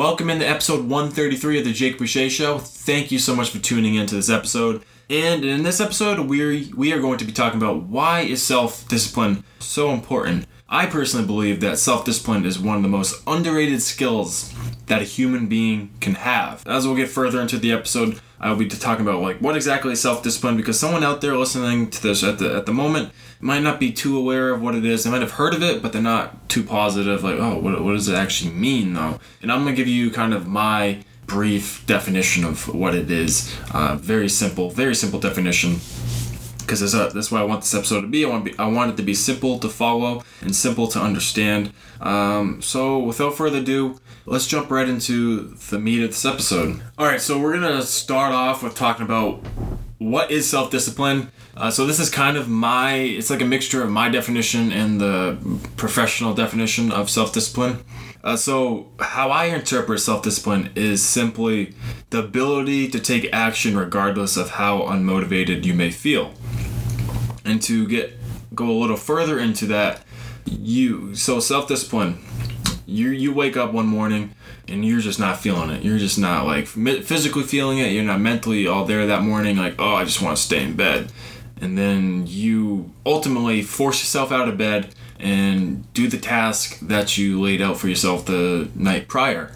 welcome into episode 133 of the Jake Boucher Show. Thank you so much for tuning into this episode. And in this episode, we're, we are going to be talking about why is self-discipline so important. I personally believe that self-discipline is one of the most underrated skills that a human being can have. As we'll get further into the episode, I will be talking about like what exactly is self-discipline because someone out there listening to this at the at the moment might not be too aware of what it is. They might have heard of it, but they're not too positive. Like, oh, what, what does it actually mean though? And I'm gonna give you kind of my brief definition of what it is. Uh, very simple, very simple definition because that's, that's what I want this episode to be. I want be, I want it to be simple to follow and simple to understand. Um, so without further ado, let's jump right into the meat of this episode. All right, so we're gonna start off with talking about what is self-discipline. Uh, so this is kind of my it's like a mixture of my definition and the professional definition of self-discipline. Uh, so how I interpret self-discipline is simply the ability to take action regardless of how unmotivated you may feel and to get go a little further into that you so self-discipline you you wake up one morning and you're just not feeling it. You're just not like physically feeling it. You're not mentally all there that morning like oh i just want to stay in bed. And then you ultimately force yourself out of bed and do the task that you laid out for yourself the night prior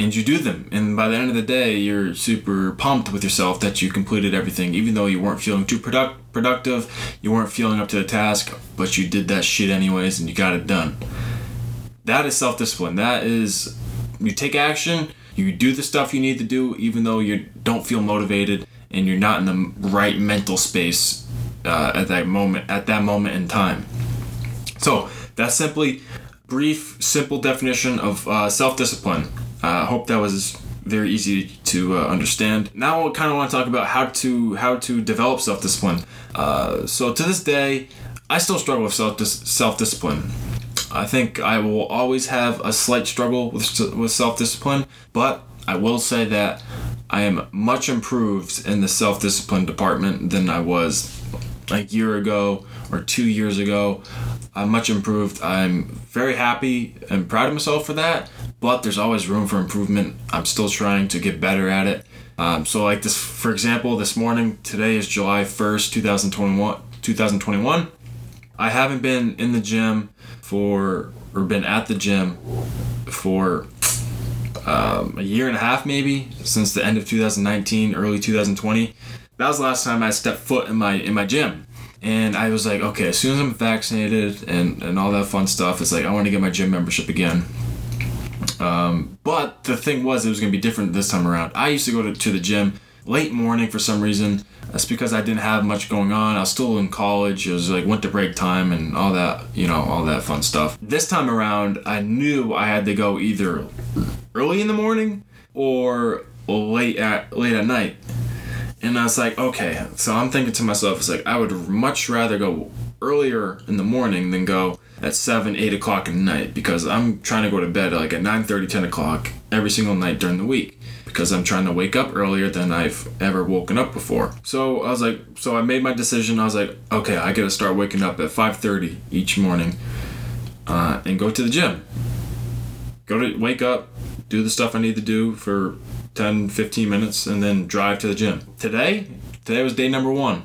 and you do them. And by the end of the day you're super pumped with yourself that you completed everything. Even though you weren't feeling too product- productive you weren't feeling up to the task but you did that shit anyways and you got it done. That is self-discipline. That is you take action you do the stuff you need to do even though you don't feel motivated and you're not in the right mental space uh, at that moment at that moment in time. So that's simply brief simple definition of uh, self-discipline I uh, hope that was very easy to uh, understand. Now I kind of want to talk about how to how to develop self discipline. Uh, so to this day, I still struggle with self self discipline. I think I will always have a slight struggle with with self discipline, but I will say that I am much improved in the self discipline department than I was a year ago or two years ago. I'm much improved. I'm very happy and proud of myself for that but there's always room for improvement. I'm still trying to get better at it. Um, so, like this, for example, this morning, today is July 1st, 2021. 2021. I haven't been in the gym for, or been at the gym for um, a year and a half, maybe since the end of 2019, early 2020. That was the last time I stepped foot in my in my gym. And I was like, okay, as soon as I'm vaccinated and, and all that fun stuff, it's like I want to get my gym membership again. Um, but the thing was, it was going to be different this time around. I used to go to, to the gym late morning for some reason. That's because I didn't have much going on. I was still in college. It was like winter break time and all that, you know, all that fun stuff. This time around, I knew I had to go either early in the morning or late at late at night. And I was like, okay. So I'm thinking to myself, it's like I would much rather go earlier in the morning than go at 7 8 o'clock at night because i'm trying to go to bed like at 9 30 10 o'clock every single night during the week because i'm trying to wake up earlier than i've ever woken up before. So i was like so i made my decision. I was like okay i gotta start waking up at 5.30 each morning uh, and go to the gym. Go to wake up do the stuff i need to do for 10 15 minutes and then drive to the gym. Today today was day number one.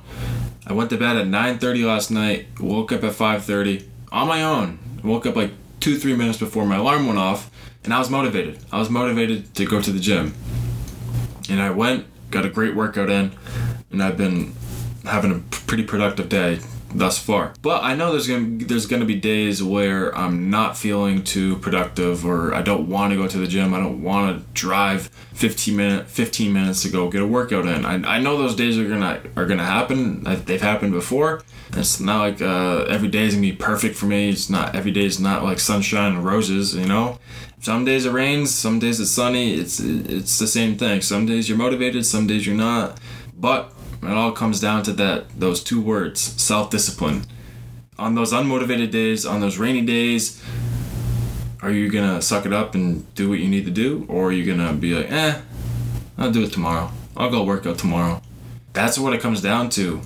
I went to bed at 9:30 last night. Woke up at 5:30 on my own. Woke up like two three minutes before my alarm went off, and I was motivated. I was motivated to go to the gym, and I went, got a great workout in, and I've been having a pretty productive day thus far. But I know there's gonna there's gonna be days where I'm not feeling too productive, or I don't want to go to the gym. I don't want to drive 15 minute 15 minutes to go get a workout in. I, I know those days are gonna are gonna happen. They've happened before. It's not like uh, every day is gonna be perfect for me. It's not every day is not like sunshine and roses. You know, some days it rains, some days it's sunny. It's it's the same thing. Some days you're motivated, some days you're not. But it all comes down to that those two words, self-discipline. On those unmotivated days, on those rainy days, are you gonna suck it up and do what you need to do, or are you gonna be like, eh, I'll do it tomorrow. I'll go work out tomorrow. That's what it comes down to.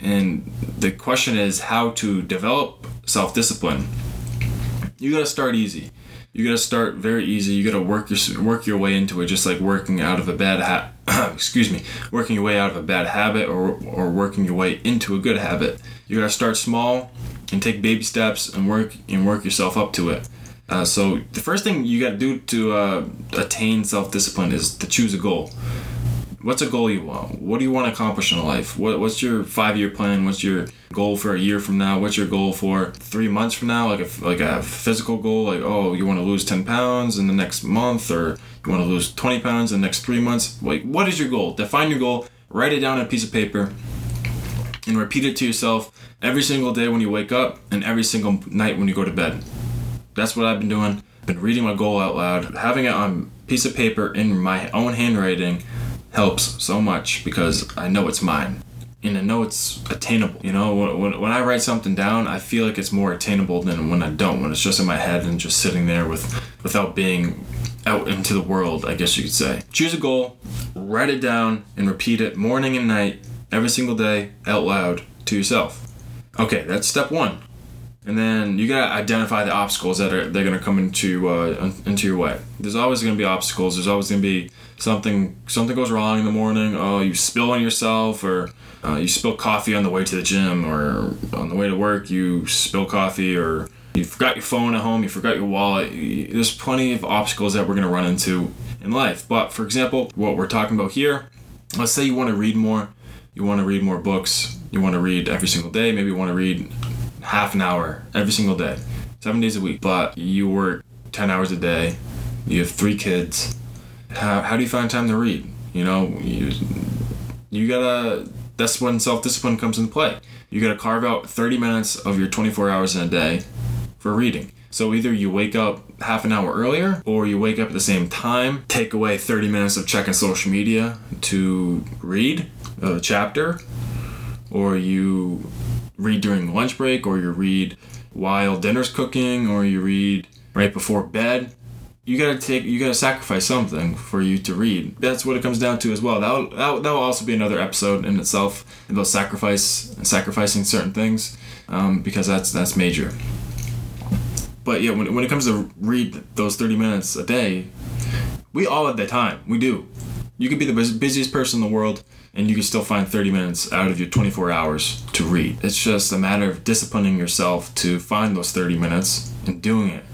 And the question is how to develop self-discipline. You gotta start easy. You gotta start very easy. You gotta work your work your way into it, just like working out of a bad ha- excuse me, working your way out of a bad habit or or working your way into a good habit. You gotta start small and take baby steps and work and work yourself up to it. Uh, so the first thing you gotta do to uh, attain self discipline is to choose a goal what's a goal you want? What do you want to accomplish in life? What, what's your five year plan? What's your goal for a year from now? What's your goal for three months from now? Like a, like a physical goal, like, oh, you want to lose 10 pounds in the next month or you want to lose 20 pounds in the next three months? Like, what is your goal? Define your goal, write it down on a piece of paper, and repeat it to yourself every single day when you wake up and every single night when you go to bed. That's what I've been doing. Been reading my goal out loud, having it on piece of paper in my own handwriting helps so much because I know it's mine and I know it's attainable. You know, when, when I write something down, I feel like it's more attainable than when I don't, when it's just in my head and just sitting there with without being out into the world, I guess you could say. Choose a goal, write it down, and repeat it morning and night, every single day, out loud to yourself. Okay, that's step one. And then you gotta identify the obstacles that are they're gonna come into uh, into your way. There's always gonna be obstacles. There's always gonna be something something goes wrong in the morning. Oh, you spill on yourself, or uh, you spill coffee on the way to the gym, or on the way to work you spill coffee, or you forgot your phone at home, you forgot your wallet. There's plenty of obstacles that we're gonna run into in life. But for example, what we're talking about here, let's say you want to read more, you want to read more books, you want to read every single day, maybe you want to read half an hour every single day, seven days a week. But you work ten hours a day, you have three kids how, how do you find time to read? You know, you, you gotta, that's when self discipline comes into play. You gotta carve out 30 minutes of your 24 hours in a day for reading. So either you wake up half an hour earlier or you wake up at the same time, take away 30 minutes of checking social media to read a chapter, or you read during lunch break, or you read while dinner's cooking, or you read right before bed you gotta take you gotta sacrifice something for you to read. That's what it comes down to as well. That'll that will also be another episode in itself about sacrifice sacrificing certain things um, because that's that's major. But yeah when, when it comes to read those 30 minutes a day we all have that time. We do. You could be the busiest person in the world and you can still find 30 minutes out of your 24 hours to read. It's just a matter of disciplining yourself to find those 30 minutes and doing it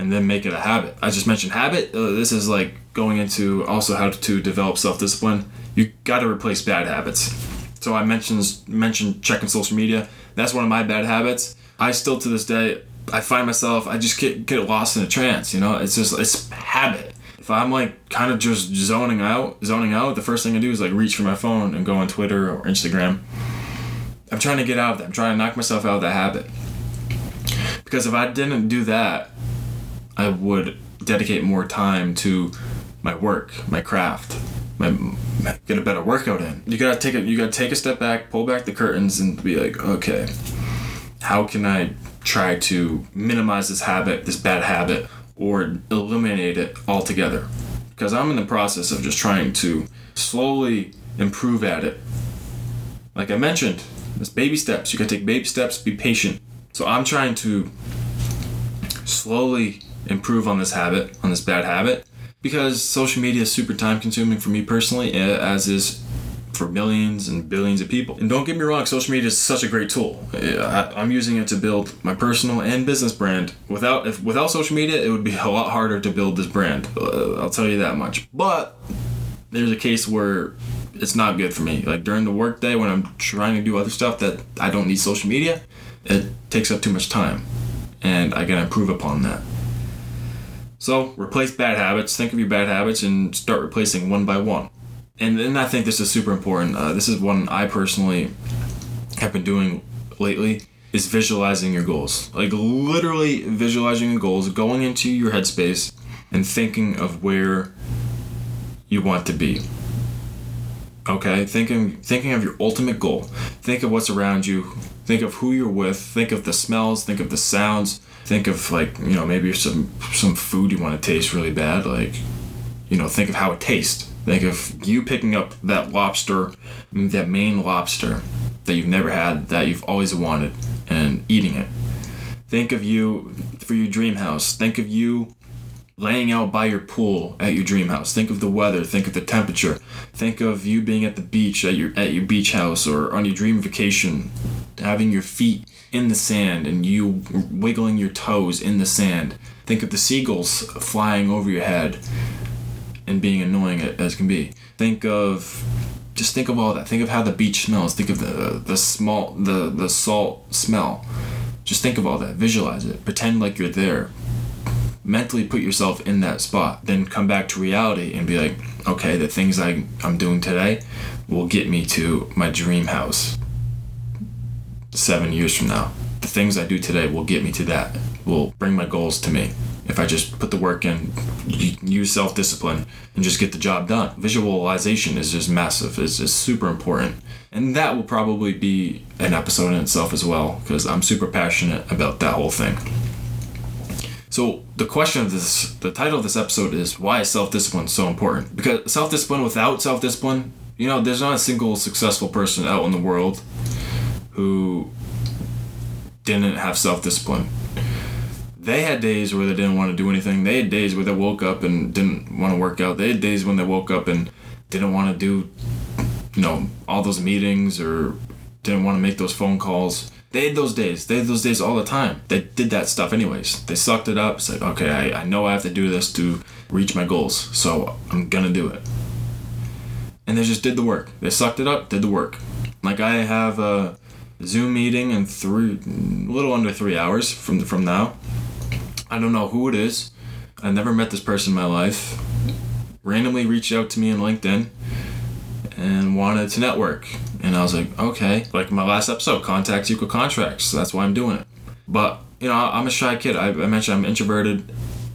and then make it a habit. I just mentioned habit. Uh, this is like going into also how to develop self discipline. You got to replace bad habits. So I mentioned mentioned checking social media. That's one of my bad habits. I still to this day I find myself I just get get lost in a trance. You know, it's just it's habit. If I'm like kind of just zoning out, zoning out, the first thing I do is like reach for my phone and go on Twitter or Instagram. I'm trying to get out of that. I'm trying to knock myself out of that habit. Because if I didn't do that, I would dedicate more time to my work, my craft, my, get a better workout in. You gotta take it. You gotta take a step back, pull back the curtains, and be like, okay, how can I try to minimize this habit, this bad habit, or eliminate it altogether? Because I'm in the process of just trying to slowly improve at it. Like I mentioned, it's baby steps. You gotta take baby steps. Be patient. So I'm trying to slowly improve on this habit, on this bad habit, because social media is super time consuming for me personally, as is for millions and billions of people. And don't get me wrong, social media is such a great tool. I'm using it to build my personal and business brand. Without if without social media, it would be a lot harder to build this brand. Uh, I'll tell you that much. But there's a case where it's not good for me. Like during the workday when I'm trying to do other stuff that I don't need social media, it takes up too much time. And I gotta improve upon that. So replace bad habits. Think of your bad habits and start replacing one by one. And then I think this is super important. Uh, this is one I personally have been doing lately is visualizing your goals. Like literally visualizing your goals, going into your headspace and thinking of where you want to be. Okay, thinking thinking of your ultimate goal. Think of what's around you. Think of who you're with. Think of the smells. Think of the sounds think of like you know maybe some some food you want to taste really bad like you know think of how it tastes think of you picking up that lobster that Maine lobster that you've never had that you've always wanted and eating it think of you for your dream house think of you laying out by your pool at your dream house. Think of the weather, think of the temperature. Think of you being at the beach at your at your beach house or on your dream vacation, having your feet in the sand and you wiggling your toes in the sand. Think of the seagulls flying over your head and being annoying as can be. Think of just think of all that. Think of how the beach smells. Think of the the small the the salt smell. Just think of all that. Visualize it. Pretend like you're there. Mentally put yourself in that spot. Then come back to reality and be like, okay, the things I, I'm doing today will get me to my dream house seven years from now. The things I do today will get me to that, will bring my goals to me. If I just put the work in, use self discipline, and just get the job done. Visualization is just massive, it's just super important. And that will probably be an episode in itself as well, because I'm super passionate about that whole thing. So the question of this, the title of this episode is why is self-discipline so important? Because self-discipline without self-discipline, you know, there's not a single successful person out in the world who didn't have self-discipline. They had days where they didn't want to do anything. They had days where they woke up and didn't want to work out. They had days when they woke up and didn't want to do, you know, all those meetings or didn't want to make those phone calls. They had those days. They had those days all the time. They did that stuff anyways. They sucked it up. Like, okay, I, I know I have to do this to reach my goals, so I'm gonna do it. And they just did the work. They sucked it up, did the work. Like I have a Zoom meeting in three, a little under three hours from from now. I don't know who it is. I never met this person in my life. Randomly reached out to me on LinkedIn and wanted to network. And I was like, okay. Like my last episode, contacts equal contracts. So that's why I'm doing it. But, you know, I'm a shy kid. I, I mentioned I'm introverted.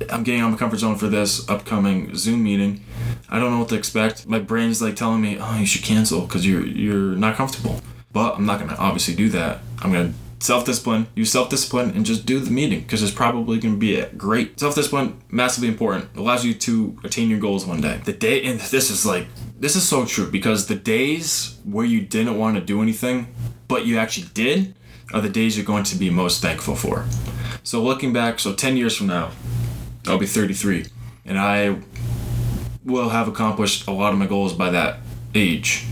I'm getting out of my comfort zone for this upcoming Zoom meeting. I don't know what to expect. My brain's like telling me, oh, you should cancel because you're, you're not comfortable. But I'm not going to obviously do that. I'm going to self discipline, use self discipline, and just do the meeting because it's probably going to be a great self discipline. Massively important. Allows you to attain your goals one day. The day, and this is like, this is so true because the days where you didn't want to do anything, but you actually did, are the days you're going to be most thankful for. So looking back, so 10 years from now, I'll be 33, and I will have accomplished a lot of my goals by that age.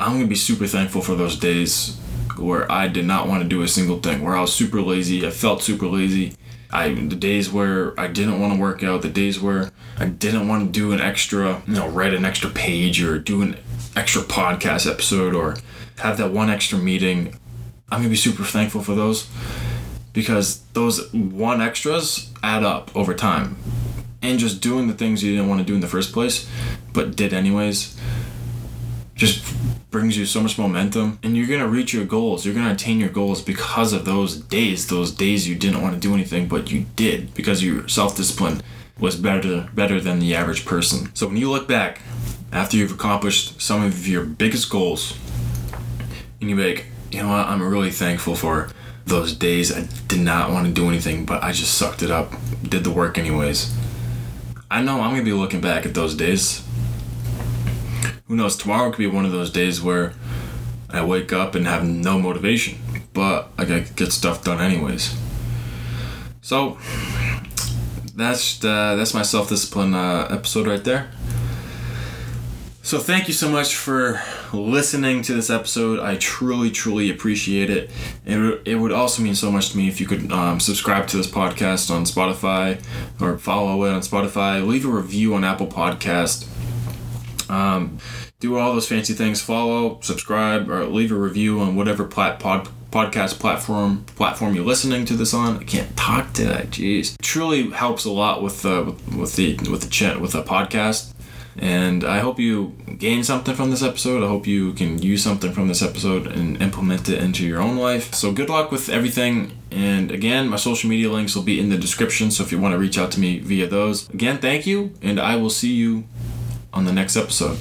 I'm gonna be super thankful for those days where I did not want to do a single thing, where I was super lazy, I felt super lazy. I the days where I didn't want to work out, the days where I didn't want to do an extra, you know, write an extra page or do an extra podcast episode or have that one extra meeting. I'm gonna be super thankful for those because those one extras add up over time. And just doing the things you didn't want to do in the first place, but did anyways, just brings you so much momentum and you're gonna reach your goals. You're gonna attain your goals because of those days those days you didn't want to do anything but you did because your self-discipline was better better than the average person. So when you look back after you've accomplished some of your biggest goals and you like you know what? I'm really thankful for those days. I did not want to do anything but i just sucked it up did the work anyways. I know i'm gonna be looking back at those days who knows? Tomorrow could be one of those days where I wake up and have no motivation, but I gotta get stuff done anyways. So that's uh, that's my self discipline uh, episode right there. So thank you so much for listening to this episode. I truly, truly appreciate it. It, it would also mean so much to me if you could um, subscribe to this podcast on Spotify or follow it on Spotify. Leave a review on Apple Podcast um, do all those fancy things. Follow, subscribe, or leave a review on whatever plat- pod- podcast platform platform you're listening to this on. I can't talk today. Jeez, it truly helps a lot with uh, with, with the with the chat with the podcast. And I hope you gain something from this episode. I hope you can use something from this episode and implement it into your own life. So good luck with everything. And again, my social media links will be in the description. So if you want to reach out to me via those, again, thank you. And I will see you on the next episode.